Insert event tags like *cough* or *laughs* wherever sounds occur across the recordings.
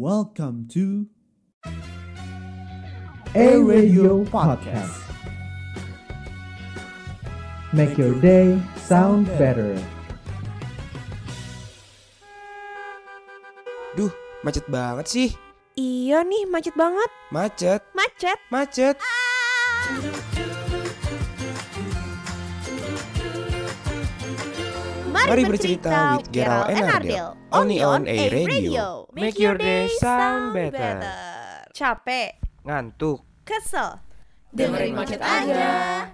Welcome to A Radio Podcast. Make your day sound better. Duh, macet banget sih. Iya nih, macet banget. Macet, Macet. macet. Mari bercerita with Gerald and Ardel. Only on A Radio. Make your day sound better. Capek, Ngantuk. kesel. Dengerin macet aja.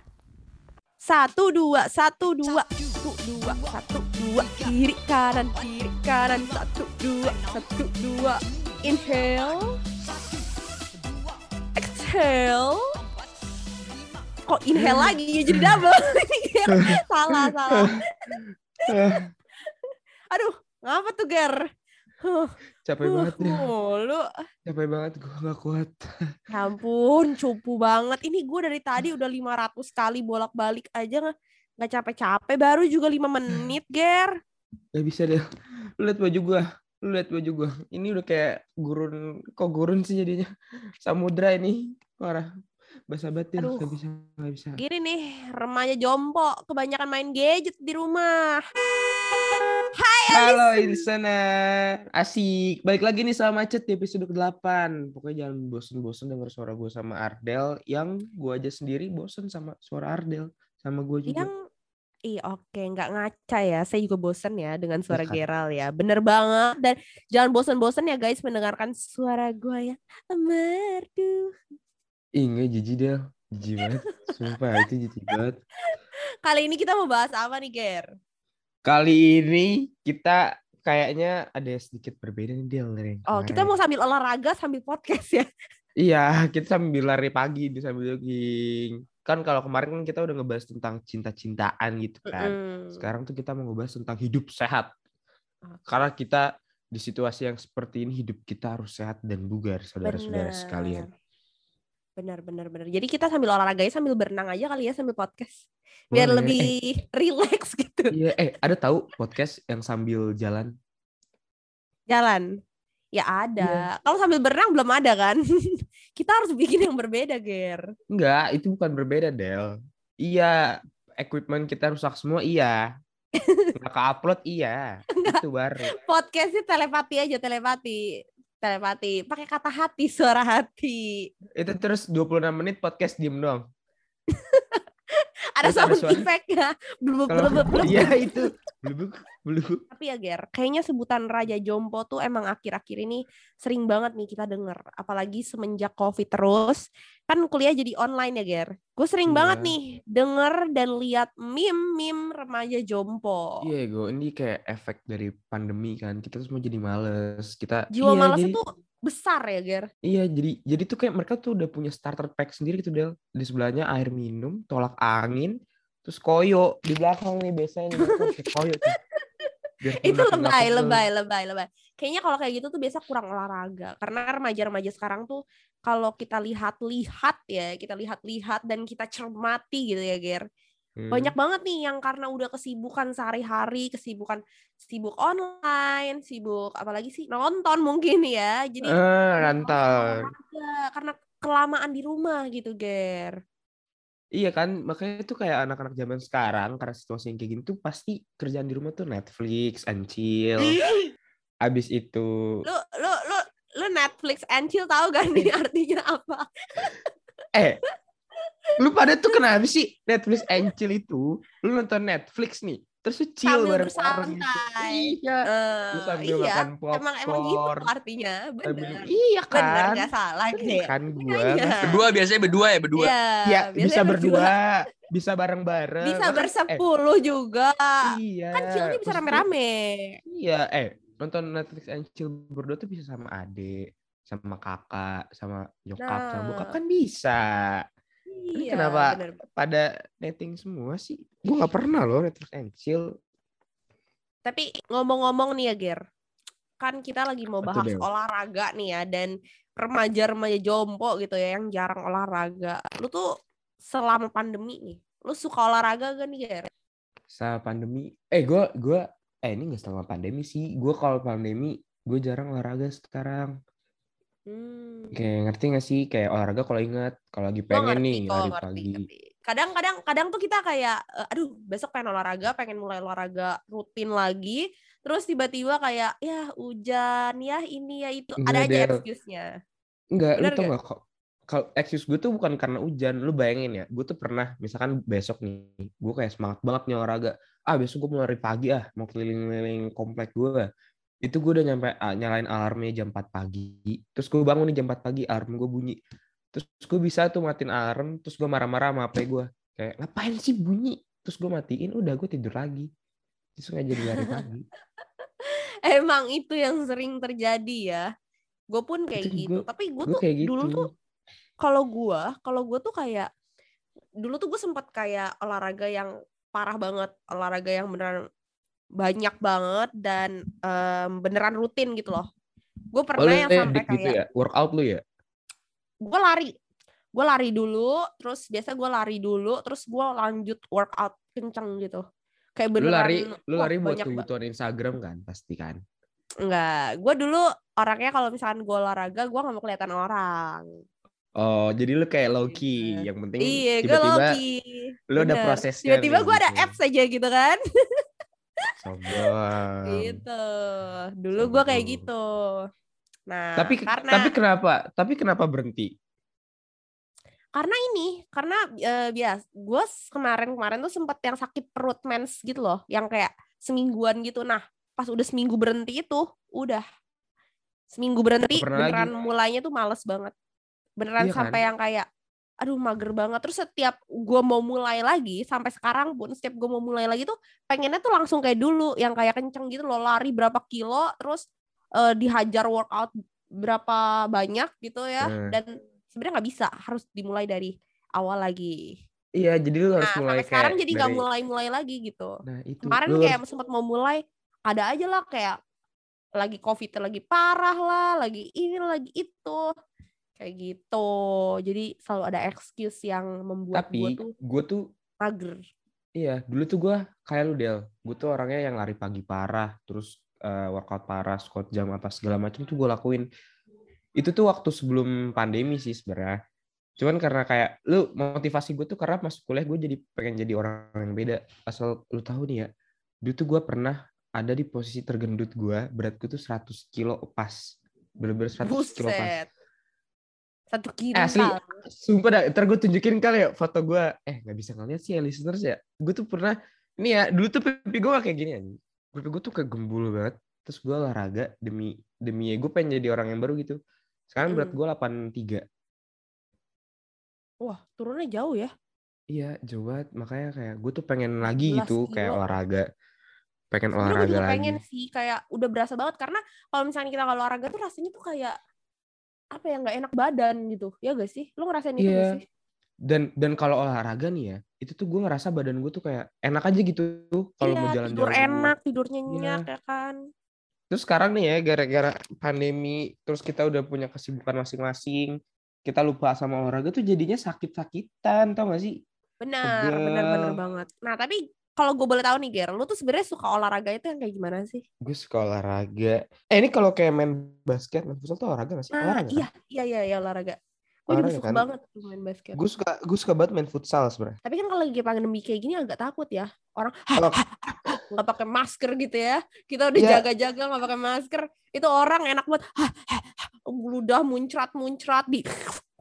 Satu dua, satu dua, satu dua, satu dua, kiri kanan, kiri kanan, satu dua, satu dua. Inhale, exhale. Kok inhale lagi ya jadi double? *laughs* salah, salah. *laughs* *laughs* Aduh, ngapa tuh Ger? Huh, Capek banget ya. mulu. Capek banget gue gak kuat. *laughs* Ya ampun, cupu banget. Ini gue dari tadi udah 500 kali bolak-balik aja nggak capek-capek. Baru juga lima menit, Ger. Gak bisa deh. Lu liat baju gue. Lu liat baju gue. Ini udah kayak gurun. Kok gurun sih jadinya? *laughs* Samudra ini. Parah. Basah batin. Aduh. Gak bisa. Gak bisa. Gini nih, remaja jompo kebanyakan main gadget di rumah. Halo listener, asik. Balik lagi nih sama Macet di episode ke-8. Pokoknya jangan bosen-bosen denger suara gue sama Ardel. Yang gue aja sendiri bosen sama suara Ardel. Sama gue juga. Yang Ih oke nggak ngaca ya Saya juga bosen ya dengan suara kan? Geral ya Bener banget Dan jangan bosen-bosen ya guys Mendengarkan suara gue yang merdu Nggak jijik Del. Jijik banget. Sumpah, itu jijik banget. Kali ini kita mau bahas apa nih Ger? Kali ini kita kayaknya ada sedikit berbeda nih dari yang Oh kita kemarin. mau sambil olahraga sambil podcast ya Iya, *laughs* kita sambil lari pagi di sambil jogging. Kan kalau kemarin kan kita udah ngebahas tentang cinta-cintaan gitu kan. Mm. Sekarang tuh kita mau ngebahas tentang hidup sehat. Karena kita di situasi yang seperti ini hidup kita harus sehat dan bugar, saudara-saudara sekalian. Benar, benar, benar. Jadi kita sambil olahraga sambil berenang aja kali ya sambil podcast. Biar Boleh. lebih *laughs* relax gitu. Iya, eh ada tahu podcast yang sambil jalan? Jalan. Ya ada. Iya. Kalau sambil berenang belum ada kan? *laughs* kita harus bikin yang berbeda, Ger. Enggak, itu bukan berbeda, Del. Iya, equipment kita rusak semua, iya. *laughs* Nggak ke-upload, iya. Itu baru. Podcastnya telepati aja, telepati. Telepati. Pakai kata hati, suara hati. Itu terus 26 menit podcast diem doang. *laughs* Ada Terus sound suara. effect-nya. Blubuk, Kalau blubuk, blubuk. *laughs* iya itu blubuk. Tapi ya Ger, kayaknya sebutan Raja Jompo tuh emang akhir-akhir ini sering banget nih kita denger. Apalagi semenjak Covid terus, kan kuliah jadi online ya Ger. Gue sering Iya. banget nih denger dan lihat meme-meme remaja Jompo. Iya, gue ini kayak efek dari pandemi kan. Kita semua jadi males. Kita Jiwa iya, malasnya jadi- tuh besar ya Ger. Iya, jadi jadi tuh kayak mereka tuh udah punya starter pack sendiri gitu Del. Di sebelahnya air minum, tolak angin, terus koyo di belakang nih biasanya nih koyo tuh. Itu lebay, lebay, lebay, lebay. Kayaknya kalau kayak gitu tuh biasa kurang olahraga. Karena remaja-remaja sekarang tuh kalau kita lihat-lihat ya, kita lihat-lihat dan kita cermati gitu ya Ger. Hmm. banyak banget nih yang karena udah kesibukan sehari-hari, kesibukan sibuk online, sibuk apalagi sih nonton mungkin ya. Jadi rantal. olahraga karena kelamaan di rumah gitu, Ger. Iya kan, makanya tuh kayak anak-anak zaman sekarang karena situasi yang kayak gini tuh pasti kerjaan di rumah tuh Netflix, and chill. *laughs* Abis itu Lu lu lu lu Netflix and chill tahu gak nih *laughs* artinya apa? eh lu pada tuh *laughs* kenapa sih Netflix and chill itu? Lu nonton Netflix nih, terus lu chill Sambil bareng-bareng gitu. Iya. Eh, Lu sambil iya, makan emang emang gitu popcorn. artinya. Sambil- Bener. Iya kan? gak salah, Bener Ger. kan gua. Iya. Berdua biasanya berdua ya berdua. Iya, biasanya bisa berdua, bisa bareng-bareng. Bisa eh, bersepuluh juga. iya. Kan chillnya bisa rame-rame. Iya, eh nonton Netflix and chill berdua tuh bisa sama adik, sama kakak, sama nyokap, sama Nah. bokap kan bisa. Ini Iya, kenapa bener. pada dating semua sih? Gue nggak pernah loh Netflix and chill. Tapi ngomong-ngomong nih ya, Ger. Kan kita lagi mau bahas olahraga nih ya dan remaja-remaja jompo gitu ya yang jarang olahraga. Lu tuh selama pandemi nih, lu suka olahraga gak nih, Ger? Selama pandemi, eh gue gue eh ini nggak selama pandemi sih. Gue kalau pandemi gue jarang olahraga sekarang. Hmm. Kayak ngerti gak sih kayak olahraga kalau ingat kalau lagi pengen ngerti nih lari ngerti, pagi. ngerti. Kadang-kadang kadang tuh kita kayak eh, aduh besok pengen olahraga, pengen mulai olahraga rutin lagi, terus tiba-tiba kayak ya hujan, ya ini ya itu, ada Enggak, aja excuse-nya. Enggak, lu tau nggak? gak kok kalau excuse gue tuh bukan karena hujan, lu bayangin ya, gue tuh pernah misalkan besok nih, gue kayak semangat banget nih olahraga, ah besok gue mau lari pagi ah, mau keliling-keliling komplek gue, itu gue udah nyampe ah, nyalain alarmnya jam 4 pagi, terus gue bangun nih jam 4 pagi, alarm gue bunyi, terus gue bisa tuh matiin alarm, terus gue marah-marah sama HP gue, kayak ngapain sih bunyi, terus gue matiin, udah gue tidur lagi, terus nggak jadi lari pagi. *laughs* Emang itu yang sering terjadi ya. Gue pun kayak Itu gitu. gua- Tapi gue Gue tuh kayak gitu. dulu tuh kalau gue, kalau gue tuh kayak dulu tuh gue sempat kayak olahraga yang parah banget, olahraga yang beneran banyak banget dan em, beneran rutin gitu loh. Gue Oh, pernah lu yang sampai edik gitu kayak ya, workout lu ya? gue lari, gue lari dulu, terus biasa gue lari dulu, terus gue lanjut workout kenceng gitu. Kayak Lu beneran, lari, lu lari buat kebutuhan Instagram kan, pasti kan? Enggak, gue dulu orangnya kalau misalkan gue olahraga, gue nggak mau kelihatan orang. Oh, jadi lu kayak low Gitu. key, yang penting Iya, gue tiba-tiba lu ada prosesnya. Tiba-tiba gue ada gitu. apps aja gitu kan. *laughs* Sombong. gitu. Dulu gue kayak gitu. Nah, Tapi karena tapi kenapa? Tapi kenapa berhenti? karena ini, karena eh, bias, gue kemarin-kemarin tuh sempet yang sakit perut mens gitu loh, yang kayak semingguan gitu. Nah, pas udah seminggu berhenti itu, udah seminggu berhenti, pernah lagi. beneran mulainya tuh males banget. Beneran Iya kan? sampai yang kayak, aduh mager banget. Terus setiap gue mau mulai lagi, sampai sekarang pun setiap gue mau mulai lagi tuh, pengennya tuh langsung kayak dulu, yang kayak kenceng gitu loh, lari berapa kilo, terus eh, dihajar workout berapa banyak gitu ya, Hmm. dan sebenarnya nggak bisa, harus dimulai dari awal lagi. Iya, jadi lu harus Nah, mulai sampai sekarang jadi nggak dari- mulai-mulai lagi gitu. Nah, itu. Kemarin lu kayak harus- sempat mau mulai, ada aja lah kayak lagi covid lagi parah lah, lagi ini lagi itu, kayak gitu. Jadi selalu ada excuse yang membuat gue tapi tuh gue tuh mager. iya, dulu tuh gue kayak lu Del. Gue tuh orangnya yang lari pagi parah, terus eh, workout parah, squat jam apa segala macam tuh gue lakuin. Itu tuh waktu sebelum pandemi sih sebenarnya. Cuman karena kayak lu motivasi gue tuh karena masuk kuliah gue jadi pengen jadi orang yang beda. Asal lu tahu nih ya, dulu tuh gue pernah ada di posisi tergendut gue, berat gue tuh 100 kilo pas. Bener-bener 100 kilo pas. Satu kilo. Asli, sumpah dah, ntar gue tunjukin kali ya foto gue. Eh, nggak bisa ngeliat sih ya listeners ya. Gue tuh pernah, ini ya, dulu tuh pipi gue kayak gini aja. Pipi gue tuh kayak gembul banget. Terus gue olahraga demi demi gue pengen jadi orang yang baru gitu. Sekarang berat Hmm. gue 83. Wah, turunnya jauh ya. Iya, jauh banget. Makanya kayak gue tuh pengen lagi 11 gitu, kayak kilo. olahraga. Pengen gue olahraga juga lagi. pengen sih kayak udah berasa banget karena kalau misalnya kita kalau olahraga tuh rasanya tuh kayak apa ya nggak enak badan gitu ya gak sih lo ngerasain itu Iya. gak sih Dan dan kalau olahraga nih ya, itu tuh gue ngerasa badan gue tuh kayak enak aja gitu kalau iya, mau jalan tidur enak tidur nyenyak Iya. ya kan Terus sekarang nih ya, gara-gara pandemi, terus kita udah punya kesibukan masing-masing, kita lupa sama olahraga tuh jadinya sakit-sakitan, tau gak sih? benar Pegel. benar benar banget nah tapi kalau gue boleh tahu nih Ger lu tuh sebenarnya suka olahraga itu yang kayak gimana sih Gue suka olahraga. Eh ini kalau kayak main basket, main futsal tuh olahraga gak sih? nah olahraga iya iya iya iya olahraga gue juga suka kan? banget tuh main basket Gue suka, gue suka banget main futsal sebenarnya. tapi kan kalau lagi pandemi kayak gini agak takut ya orang Kalau nggak pakai masker gitu ya kita udah Iya. jaga-jaga nggak pakai masker itu orang enak banget ludah muncrat muncrat di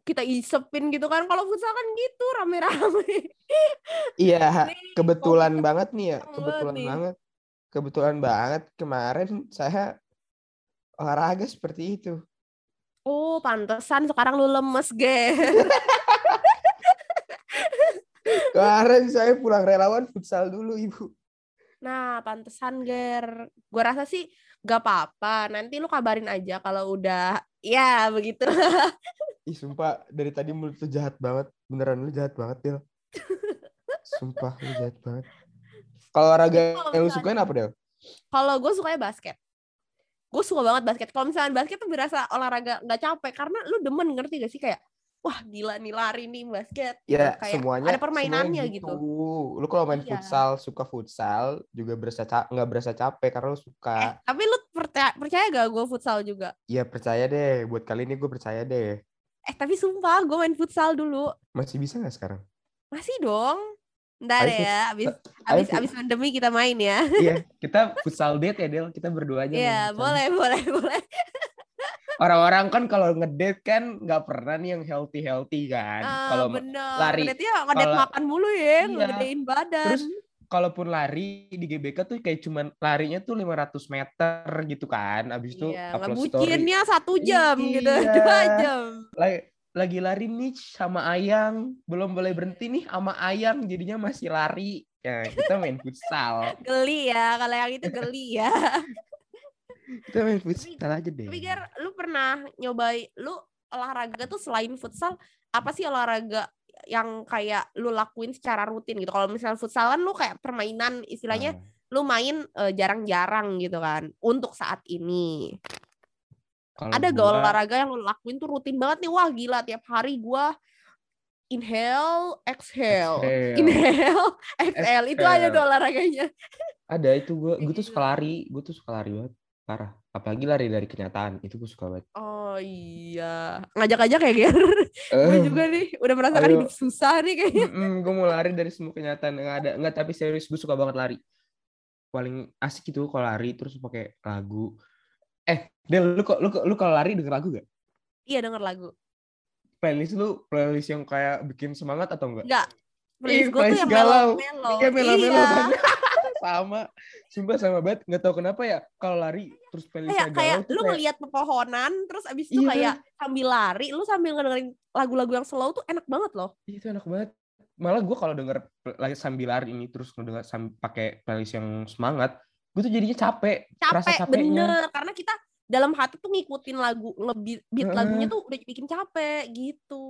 kita isepin gitu kan kalau futsal kan gitu rame-rame iya, Nih, kebetulan banget nih ya, kebetulan nih. banget. Kebetulan banget kemarin saya olahraga seperti itu. oh pantesan sekarang lu lemes ge *laughs* Kemarin saya pulang relawan futsal dulu, Ibu. nah pantesan ger gue rasa sih gak apa-apa nanti lu kabarin aja kalau udah ya begitu *laughs* Ih, sumpah dari tadi mulut tuh jahat banget. Beneran lu jahat banget, Del. Sumpah lu jahat banget. Kalau olahraga yang lu sukain apa, Del? kalau gue sukanya basket gue suka banget basket kalau misalnya basket tuh berasa olahraga nggak capek karena lu demen ngerti gak sih kayak wah gila nih lari nih basket. Ya Kayak semuanya ada permainannya semuanya gitu. Lu kalau main Iya. futsal suka futsal juga berasa nggak berasa capek karena lu Eh, suka. tapi lu percaya, percaya gak gue futsal juga? Ya percaya deh, buat kali ini gue percaya deh. Eh tapi sumpah gue main futsal dulu. Masih bisa nggak sekarang? Masih dong. Ntar ya, abis abis abis pandemi kita main ya. Iya, *laughs* kita futsal date ya Del. Kita berdua aja. Iya, boleh, boleh, boleh. *laughs* Orang-orang kan kalau ngedate kan nggak pernah nih yang healthy healthy kan. Ah, kalau lari. Ngedate-nya ngedate Kalau- makan mulu ya, Iya. ngegedein badan. terus kalaupun lari di GBK tuh kayak cuman larinya tuh 500 meter gitu kan. Abis itu iya, upload story. ngebucinnya satu jam gitu, Iya. *laughs* dua jam. Lagi, lagi lari nih sama Ayang, belum boleh berhenti nih sama Ayang, jadinya masih lari. Ya, kita main futsal. *laughs* Geli ya, kalau yang itu geli ya. *laughs* Kita main futsal aja deh. Tapi Ger, lu pernah nyobain, lu olahraga tuh selain futsal, apa sih olahraga yang kayak lu lakuin secara rutin gitu? Kalau misalnya futsal kan lu kayak permainan, istilahnya Ah. lu main eh, jarang-jarang gitu kan, untuk saat ini. Kalau Ada gak gua- olahraga yang lu lakuin tuh rutin banget nih? Wah gila tiap hari gua inhale, exhale, Exhale. inhale, *laughs* exhale. Itu aja Exhale. tuh olahraganya. Ada itu gue, gue tuh suka lari, gue tuh suka lari banget, parah. Apalagi lari dari kenyataan, itu gue suka banget. Oh iya, ngajak-ngajak ya Ger. *laughs* gue Eh, juga nih udah merasakan ayo. hidup susah nih kayaknya. gue mau lari dari semua kenyataan nggak ada, nggak tapi serius gue suka banget lari. Paling asik gitu kalau lari terus pakai lagu. Eh, Del, lu kok lu, lu kalau lari denger lagu gak? Iya denger lagu. Playlist lu playlist yang kayak bikin semangat atau enggak? Enggak. Ih, Playlist gue tuh yang galau. melo-melo. Iya melo-melo Iya. Sama. Sumpah sama banget. Nggak tahu kenapa ya kalau lari terus playlistnya Kayak kayak lu kayak ngeliat pepohonan terus abis itu Iya. kayak sambil lari, lu sambil ngedengerin lagu-lagu yang slow tuh enak banget loh. Ih, itu enak banget. Malah gue kalau denger lagi sambil lari ini terus ngedenger pakai playlist yang semangat, gue tuh jadinya capek. Capek bener karena kita dalam hati tuh ngikutin lagu ngebeat beat lagunya tuh udah bikin capek gitu.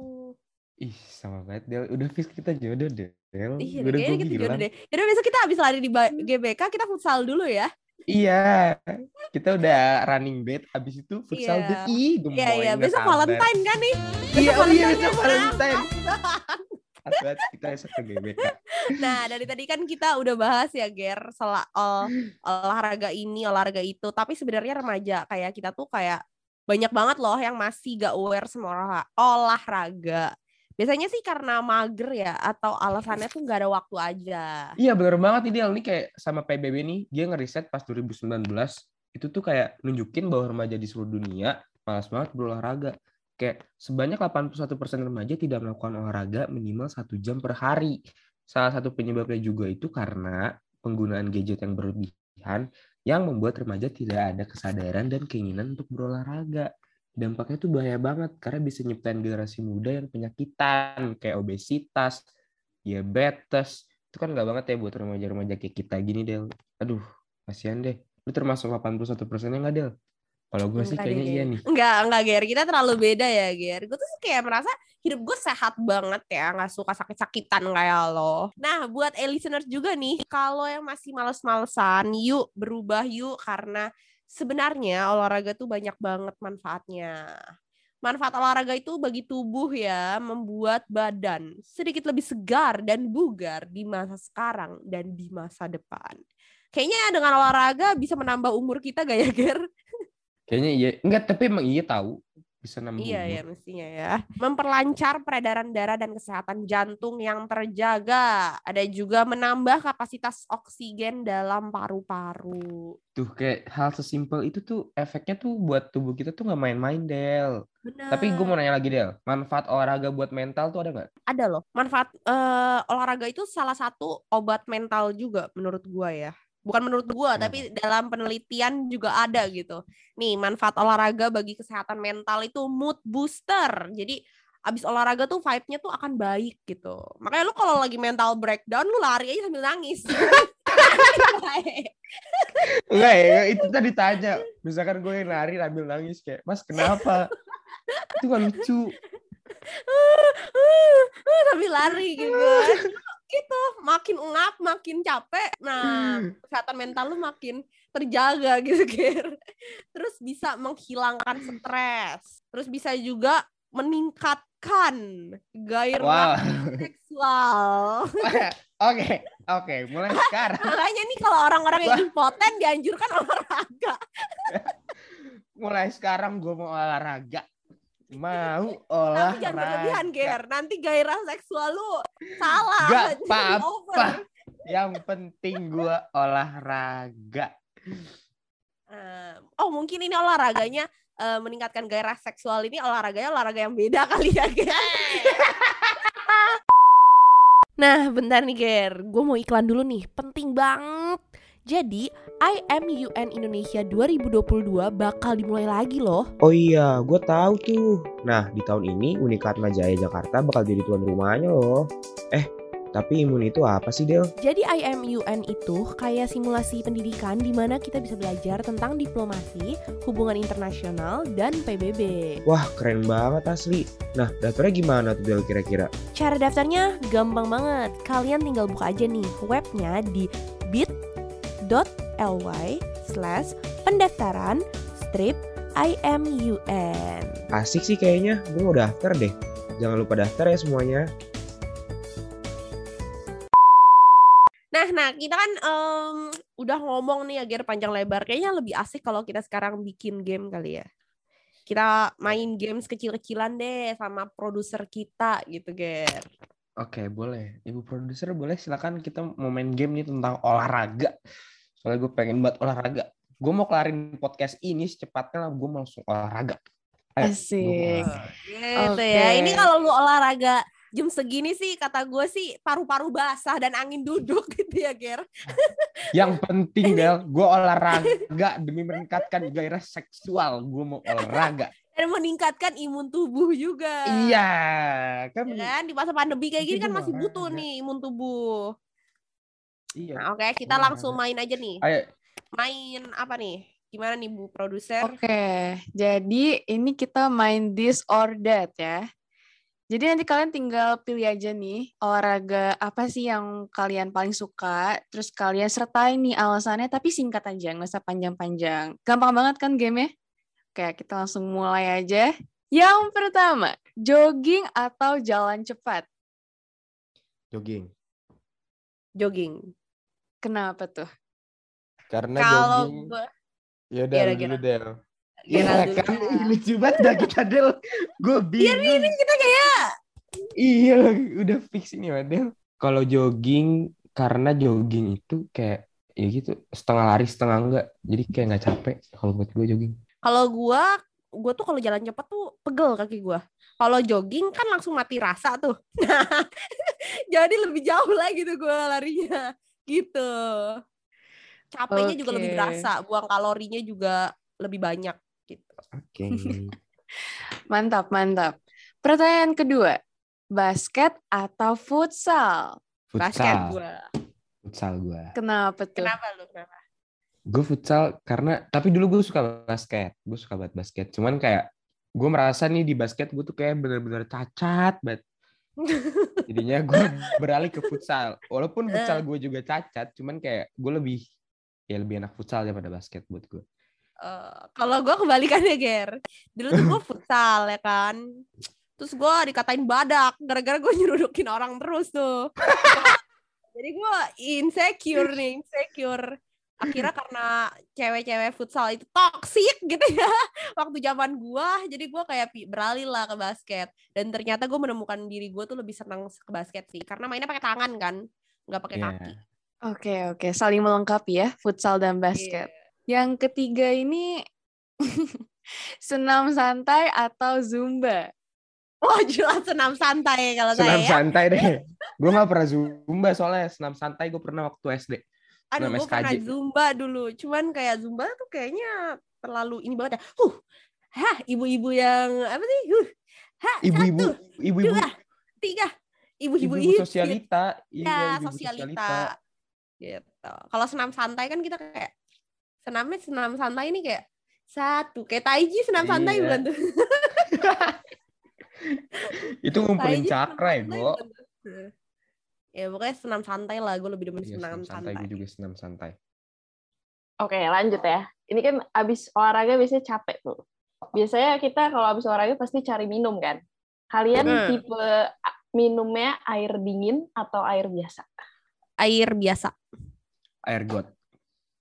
Ih, sama banget Del. Udah fix kita jodoh Del. Iya, udah kayaknya gitu jodoh deh. Yaudah besok kita habis lari di ba- GBK kita futsal dulu ya. Iya. Kita udah running date abis itu futsal Iya. date. Ih, gemoy. Iya iya, besok sabar. Valentine kan nih. Iya, oh iya besok kan? Valentine. Kita esok ke GBK. Nah, dari tadi kan kita udah bahas ya, Ger, soal ol- olahraga ini, olahraga itu. Tapi sebenarnya remaja kayak kita tuh kayak banyak banget loh yang masih gak aware sama olah- olahraga. Biasanya sih karena mager ya, atau alasannya tuh gak ada waktu aja. Iya bener banget nih Del. Nih kayak sama PBB nih, dia ngeriset pas 2019. Itu tuh kayak nunjukin bahwa remaja di seluruh dunia malas banget berolahraga. Kayak sebanyak 81% remaja tidak melakukan olahraga minimal satu jam per hari. Salah satu penyebabnya juga itu karena penggunaan gadget yang berlebihan yang membuat remaja tidak ada kesadaran dan keinginan untuk berolahraga. Dampaknya tuh bahaya banget karena bisa nyiptain generasi muda yang penyakitan kayak obesitas, diabetes, itu kan nggak banget ya buat remaja-remaja kayak kita gini Del. Aduh, kasihan deh. Lu termasuk 81 persennya nggak Del? Kalau gue sih Enggak kayaknya deh, iya nih. Enggak, enggak, Ger. Kita terlalu beda ya, Ger. Gue tuh kayak merasa hidup gue sehat banget ya. Nggak suka sakit-sakitan kayak lo. Nah, buat eh, listeners juga nih, kalau yang masih males-malesan, yuk berubah yuk. Karena sebenarnya olahraga tuh banyak banget manfaatnya. Manfaat olahraga itu bagi tubuh ya, membuat badan sedikit lebih segar dan bugar di masa sekarang dan di masa depan. Kayaknya dengan olahraga bisa menambah umur kita gak ya, Ger? Kayaknya iya. Enggak, tapi emang iya tahu bisa nambah Iya ya mestinya ya. Memperlancar peredaran darah dan kesehatan jantung yang terjaga. Ada juga menambah kapasitas oksigen dalam paru-paru. Tuh kayak hal sesimpel itu tuh efeknya tuh buat tubuh kita tuh nggak main-main Del. Benar. Tapi gue mau nanya lagi Del, manfaat olahraga buat mental tuh ada nggak? ada loh. Manfaat eh, olahraga itu salah satu obat mental juga menurut gua ya. Bukan menurut gua, Kenapa? tapi dalam penelitian juga ada gitu. Nih, manfaat olahraga bagi kesehatan mental itu mood booster. Jadi abis olahraga tuh vibe-nya tuh akan baik gitu. Makanya lu kalau lagi mental breakdown, lu lari aja sambil nangis. *laughs* Enggak ya, itu tadi tanya. Misalkan gue yang lari sambil nangis kayak, Mas kenapa? itu gak lucu. *laughs* sambil lari gitu kan. Makin ngap, makin capek. Nah, kesehatan mental lu makin terjaga *laughs* gitu, Ger. Terus bisa menghilangkan stres. Terus bisa juga meningkatkan gairah Wow. seksual. *laughs* Oke, oke, mulai *laughs* sekarang. Makanya nih kalau orang-orang yang impoten dianjurkan olahraga. Mulai sekarang gue mau olahraga. Mau Tapi jangan olahraga. berlebihan, Ger. Nanti gairah seksual lu salah. Gak apa-apa. Yang penting gue olahraga. Eh, oh mungkin ini olahraganya eh, meningkatkan gairah seksual ini olahraganya olahraga yang beda kali ya Ger. nah bentar nih Ger, gue mau iklan dulu nih, penting banget. Jadi IMUN Indonesia 2022 bakal dimulai lagi loh. Oh iya, gue tahu tuh. Nah, di tahun ini Unikat Jaya Jakarta bakal jadi tuan rumahnya loh. Eh, tapi imun itu apa sih, Del? Jadi IMUN itu kayak simulasi pendidikan di mana kita bisa belajar tentang diplomasi, hubungan internasional, dan PBB. Wah, keren banget asli. Nah, daftarnya gimana tuh, Del, kira-kira? Cara daftarnya gampang banget. Kalian tinggal buka aja nih webnya di bit.ly slash pendaftaran strip IMUN. Asik sih kayaknya. Gue mau daftar deh. Jangan lupa daftar ya semuanya. Nah, nah kita kan em, udah ngomong nih agar panjang lebar. Kayaknya lebih asik kalau kita sekarang bikin game kali ya. Kita main games kecil-kecilan deh sama produser kita gitu, Ger. Oke, boleh. Ibu produser boleh silakan kita mau main game nih tentang olahraga. Soalnya gue pengen buat olahraga. Gue mau kelarin podcast ini secepatnya lah. Gue mau langsung olahraga. Ayo, Asik. Gitu Oke. ya. Ini kalau lu olahraga jam segini sih kata gue sih paru-paru basah dan angin duduk *laughs* gitu ya, Ger. Yang penting Del, gue olahraga demi meningkatkan gairah seksual. Gue mau olahraga. Dan meningkatkan imun tubuh juga. Iya, kan? Ya kan di masa pandemi kayak gini kan masih olahraga. butuh nih imun tubuh. Iya. Nah, oke, kita Olahraga. langsung main aja nih. Ayo, Main apa nih? Gimana nih Bu produser? Oke, jadi ini kita main this or that ya. Jadi nanti kalian tinggal pilih aja nih olahraga apa sih yang kalian paling suka, terus kalian sertain nih alasannya tapi singkat aja, nggak usah panjang-panjang. Gampang banget kan gamenya? Oke, kita langsung mulai aja. Yang pertama, jogging atau jalan cepat? jogging. Jogging. Kenapa tuh? Karena Kalau jogging. gue Ya gera. dulu. Gera Iya kan, lucu banget dah kita Del. Gue bingung. ini kita kayak Iya, udah fix ini Del. Kalau jogging, karena jogging itu kayak ya gitu setengah lari setengah enggak jadi kayak nggak capek kalau buat gue jogging kalau gua gua tuh kalau jalan cepat tuh pegel kaki gua. Kalau jogging kan langsung mati rasa tuh. Nah, *laughs* jadi lebih jauh lagi tuh gua larinya. Gitu. Capeknya juga lebih berasa, buang kalorinya juga lebih banyak gitu. oke *laughs* Mantap, mantap. Pertanyaan kedua, basket atau futsal? Basket futsal gua. futsal gue Kenapa tuh? Kenapa lu? Kenapa? gue futsal karena tapi dulu gue suka basket gue suka banget basket cuman kayak gue merasa nih di basket gue tuh kayak bener-bener cacat banget *laughs* jadinya gue *laughs* beralih ke futsal. Walaupun futsal gue juga cacat cuman kayak gue lebih ya lebih enak futsal daripada basket buat gue Eh, kalau gue kebalikannya Ger. Dulu tuh gue *laughs* futsal ya kan? Terus gue dikatain badak gara-gara gue nyerudukin orang terus tuh. *laughs* Jadi gue insecure nih insecure akhirnya karena cewek-cewek futsal itu toksik gitu ya *laughs* waktu zaman gue jadi gue kayak pi- beralih lah ke basket dan ternyata gue menemukan diri gue tuh lebih senang ke basket sih karena mainnya pakai tangan kan nggak pakai Iya. kaki Oke, oke. Saling melengkapi ya, futsal dan basket. Yang ketiga ini *laughs* senam santai atau zumba? Oh jelas senam santai kalau senam saya. santai deh gue gak pernah zumba soalnya senam santai gue pernah waktu SD Aduh, gue pernah zumba dulu. Cuman kayak zumba tuh kayaknya terlalu ini banget ya. Huh, hah, ibu-ibu yang apa sih? Huh, hah, ibu-ibu satu, ibu-ibu dua, tiga. Ibu-ibu sosialita Ya, iya ibu-ibu sosialita. Gitu. Kalau senam santai kan kita kayak senamnya senam santai ini kayak satu kayak taiji senam santai Iya. bukan tuh? *laughs* itu ngumpulin cakra ya tuh? Ya pokoknya senam santai lah, gue lebih demen Iya, senam senam santai santai. gue juga senam santai Oke, lanjut ya. Ini kan abis olahraga biasanya capek tuh. biasanya kita kalau habis olahraga pasti cari minum kan. Kalian Hmm. tipe a- minumnya air dingin atau air biasa? Air biasa. Air got.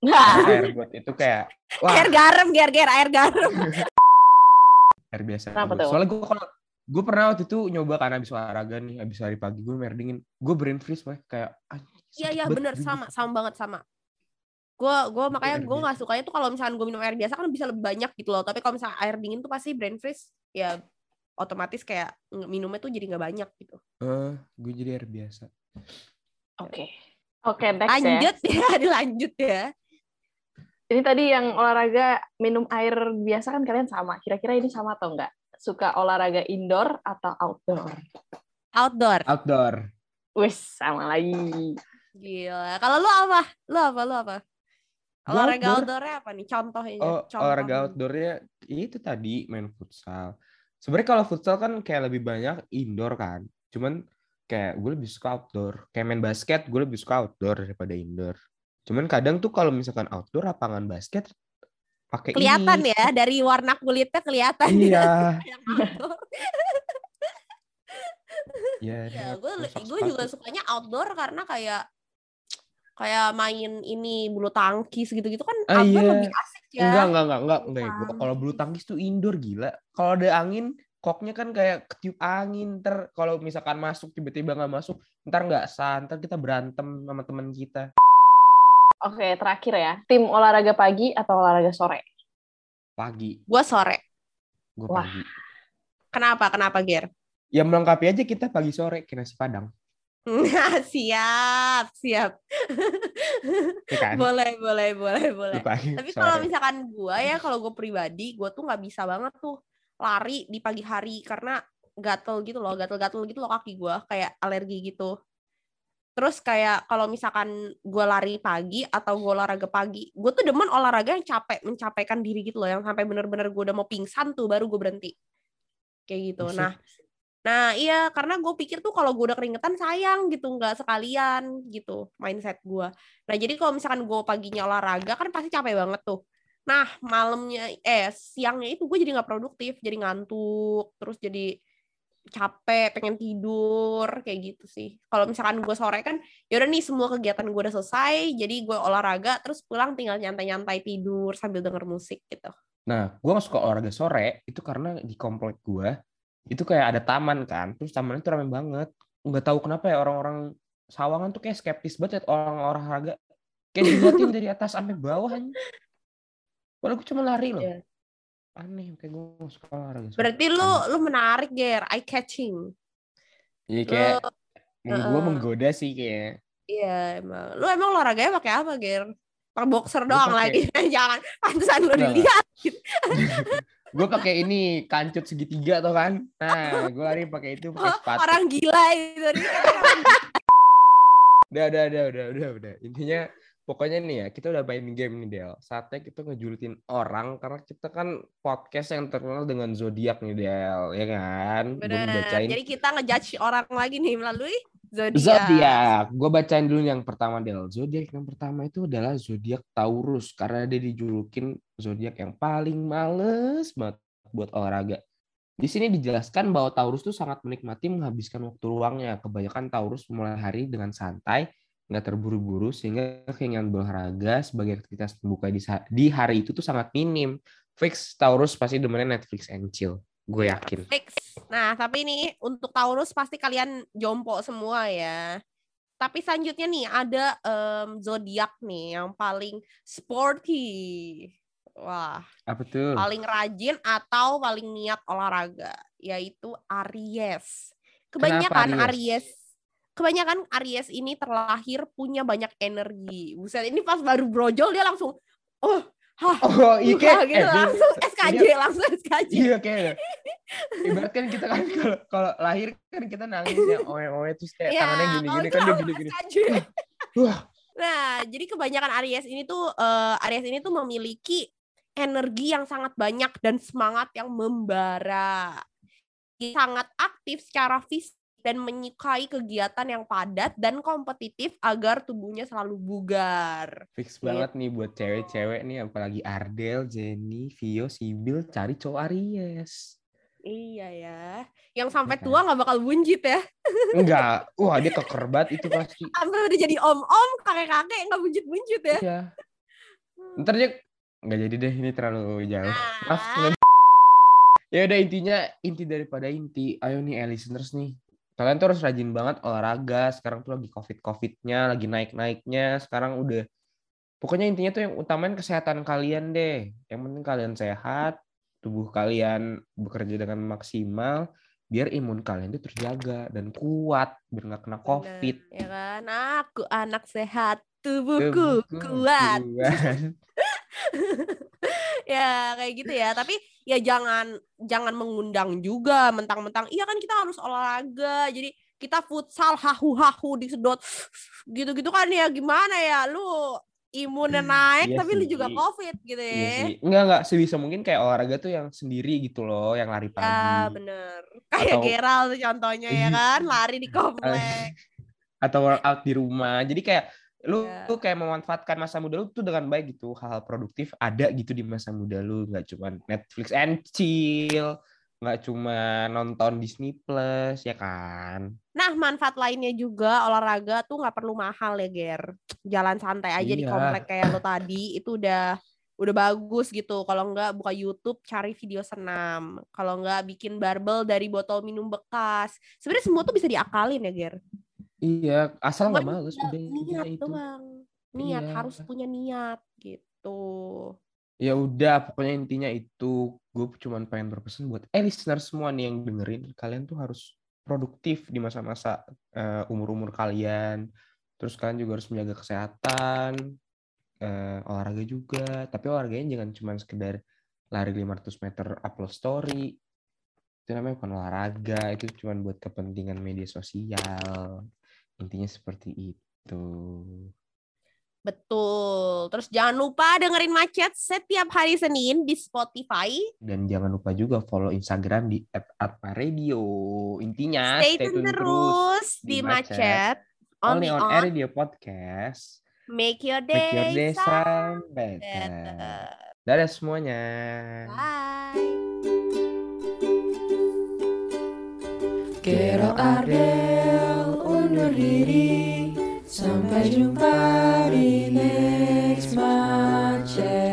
Nah, air got itu kayak *laughs* wah Air garam, ger ger air garam. *laughs* air biasa. Kenapa tuh? Soalnya gue kalau gue pernah waktu itu nyoba kan habis olahraga nih, habis hari pagi gue air dingin, gue brain freeze mah kayak Iya iya bener gitu. sama sama banget sama. Gue gua makanya gue nggak sukanya tuh kalau misalkan gue minum air biasa kan bisa lebih banyak gitu loh. Tapi kalau misalnya air dingin tuh pasti brain freeze ya otomatis kayak minumnya tuh jadi nggak banyak gitu. Eh, gue jadi air biasa. Oke. Oke, next ya. Lanjut ya, *laughs* dilanjut ya. Ini tadi yang olahraga minum air biasa kan kalian sama. Kira-kira ini sama atau enggak? Suka olahraga indoor atau outdoor? Outdoor. Outdoor. Wis, sama lagi. Gila. Kalau lu apa? Lu apa? Lu apa? Olahraga outdoor. outdoornya apa nih? Contohnya. Oh, Contoh. olahraga outdoornya itu tadi main futsal. Sebenarnya kalau futsal kan kayak lebih banyak indoor kan. Cuman kayak gue lebih suka outdoor. Kayak main basket gue lebih suka outdoor daripada indoor. Cuman kadang tuh kalau misalkan outdoor lapangan basket pakai Kelihatan ini. ya dari warna kulitnya kelihatan. Iya. *laughs* Iya. Ya, gue gue juga sukanya outdoor karena kayak kayak main ini bulu tangkis gitu-gitu kan Ah, outdoor iya. lebih asik ya. Enggak, enggak, enggak, enggak, enggak. Tangkis. kalau bulu tangkis tuh indoor gila. Kalau ada angin, koknya kan kayak ketiup angin. Ntar kalau misalkan masuk tiba-tiba nggak masuk, ntar nggak sah. Ntar kita berantem sama teman kita. Oke, terakhir ya. Tim olahraga pagi atau olahraga sore? Pagi, Gue sore. gue Wah. pagi. Kenapa? Kenapa, Ger? Ya melengkapi aja kita pagi sore kayak nasi padang. *laughs* siap, siap. Ya kan? boleh, boleh, boleh, boleh. Pagi, Tapi kalau misalkan gue ya, kalau gue pribadi, gue tuh nggak bisa banget tuh lari di pagi hari karena gatel gitu loh, gatel-gatel gitu loh kaki gue, kayak alergi gitu. Terus kayak kalau misalkan gue lari pagi atau gue olahraga pagi, gue tuh demen olahraga yang capek, mencapaikan diri gitu loh, yang sampai bener-bener gue udah mau pingsan tuh baru gue berhenti. Kayak gitu. Buset. Nah, nah iya karena gue pikir tuh kalau gue udah keringetan sayang gitu, nggak sekalian gitu mindset gue. Nah jadi kalau misalkan gue paginya olahraga kan pasti capek banget tuh. Nah malamnya eh siangnya itu gue jadi nggak produktif, jadi ngantuk, terus jadi capek, pengen tidur kayak gitu sih. Kalau misalkan gue sore kan, yaudah nih semua kegiatan gue udah selesai, jadi gue olahraga terus pulang tinggal nyantai-nyantai tidur sambil denger musik gitu. Nah, gue gak suka olahraga sore itu karena di komplek gue itu kayak ada taman kan, terus tamannya tuh rame banget. Nggak tahu kenapa ya orang-orang Sawangan tuh kayak skeptis banget liat orang olahraga. Kayak diliatin *laughs* dari atas sampai bawah aja. Padahal gue cuma lari loh. Iya. Aneh, kayak gue gak suka olahraga sore. Berarti lu Aneh. lu menarik ger, eye catching. Iya kayak gue Heeh. menggoda sih kayak. Iya emang. Lu emang olahraganya pakai apa ger? Pakai boxer Gua doang pakai- lagi. *laughs* Jangan pantesan lu dilihat. *laughs* gue pakai ini kancut segitiga tuh kan. Nah, gue lari pakai itu pakai Oh, sepatu. orang gila itu. *laughs* Udah, udah, udah, udah, udah, udah. Intinya pokoknya nih ya, kita udah main game nih Del. Saatnya kita ngejulitin orang karena kita kan podcast yang terkenal dengan zodiak nih Del, ya kan? Bener. bacain Jadi kita ngejudge orang lagi nih melalui zodiak. zodiak. Gue bacain dulu yang pertama Del. Zodiak yang pertama itu adalah zodiak Taurus karena dia dijulukin zodiak yang paling males banget buat olahraga. Di sini dijelaskan bahwa Taurus tuh sangat menikmati menghabiskan waktu luangnya. Kebanyakan Taurus memulai hari dengan santai, nggak terburu-buru, sehingga keinginan berolahraga sebagai aktivitas pembuka di, hari itu tuh sangat minim. Fix Taurus pasti demennya Netflix and chill. Gue yakin. Fix. Nah, tapi ini untuk Taurus pasti kalian jompo semua ya. Tapi selanjutnya nih ada em, zodiak nih yang paling sporty. Wah, Apa tuh? paling rajin atau paling niat olahraga yaitu Aries. Kebanyakan Kenapa Aries? Kebanyakan Aries ini terlahir punya banyak energi. Buset, ini pas baru brojol dia langsung oh, hah, Oh, iya kayak, gitu eh, langsung SKJ, langsung SKJ. Iya kayak ibarat kan kita kan kalau kalau lahir kan kita nangis ya oe oe terus kayak Iya, tangannya gini kalau gini itu kan dia langsung gini gini SKJ. wah Nah, jadi kebanyakan Aries ini tuh eh, Aries ini tuh memiliki energi yang sangat banyak dan semangat yang membara. Sangat aktif secara fisik dan menyukai kegiatan yang padat dan kompetitif agar tubuhnya selalu bugar. Fix Gitu. banget nih buat cewek-cewek nih apalagi Ardel, Jenny, Vio, Sibil cari cowok Aries. Iya ya. Yang sampai kan? tua nggak bakal bunjit ya. Enggak, wah dia keker banget itu pasti. *laughs* Sampai udah jadi om-om, kakek-kakek nggak bunjit-bunjit ya. Iya. Ntar dia nggak jadi deh ini terlalu jauh. Maaf. Ah. Ya udah intinya inti daripada inti. Ayo nih eh, listeners nih. Kalian tuh harus rajin banget olahraga. Sekarang tuh lagi covid-covidnya, lagi naik-naiknya. Sekarang udah pokoknya intinya tuh yang utamain kesehatan kalian deh. Yang penting kalian sehat, tubuh kalian bekerja dengan maksimal, biar imun kalian tuh terjaga dan kuat, biar nggak kena covid. Bener, ya kan? Aku anak sehat, tubuhku Tubuhku kuat. kuat. *laughs* ya kayak gitu ya. Tapi ya jangan jangan mengundang juga mentang-mentang. Iya kan kita harus olahraga. Jadi kita futsal hahu-hahu disedot gitu-gitu kan ya gimana ya lu imunnya naik Iya tapi lu sih. juga covid gitu Iya ya. sih. Enggak enggak sebisa mungkin kayak olahraga tuh yang sendiri gitu loh, yang lari pagi. Ya bener. Kayak Atau- Gerald tuh contohnya ya kan lari di komplek. *laughs* atau workout di rumah. Jadi kayak lu Iya. tuh kayak memanfaatkan masa muda lu tuh dengan baik gitu. Hal-hal produktif ada gitu di masa muda lu, nggak cuma Netflix and chill, nggak cuma nonton Disney Plus ya kan. Nah, manfaat lainnya juga olahraga tuh nggak perlu mahal ya, Ger. Jalan santai aja di Iya. komplek kayak lo tadi itu udah udah bagus gitu. Kalau nggak buka YouTube cari video senam. Kalau nggak bikin barbel dari botol minum bekas. Sebenarnya semua tuh bisa diakalin ya, Ger. Iya, asal nggak males udah niat itu. doang. Niat Iya. harus punya niat gitu. Ya udah, pokoknya intinya itu gue cuman pengen berpesan buat eh listener semua nih yang dengerin, kalian tuh harus produktif di masa-masa eh, umur-umur kalian. Terus kalian juga harus menjaga kesehatan, eh, olahraga juga. Tapi olahraganya jangan cuma sekedar lari 500 meter upload story. Itu namanya bukan olahraga, itu cuma buat kepentingan media sosial. Intinya seperti itu. Betul. Terus jangan lupa dengerin Macet setiap hari Senin di Spotify. Dan jangan lupa juga follow Instagram di @atmaradio. Intinya Stay tune terus di Macet. Only Only on on Air Radio Podcast. Make your Make your day day sound sound better. better. Dadah semuanya. Bye. Undur diri sampai jumpa di next match.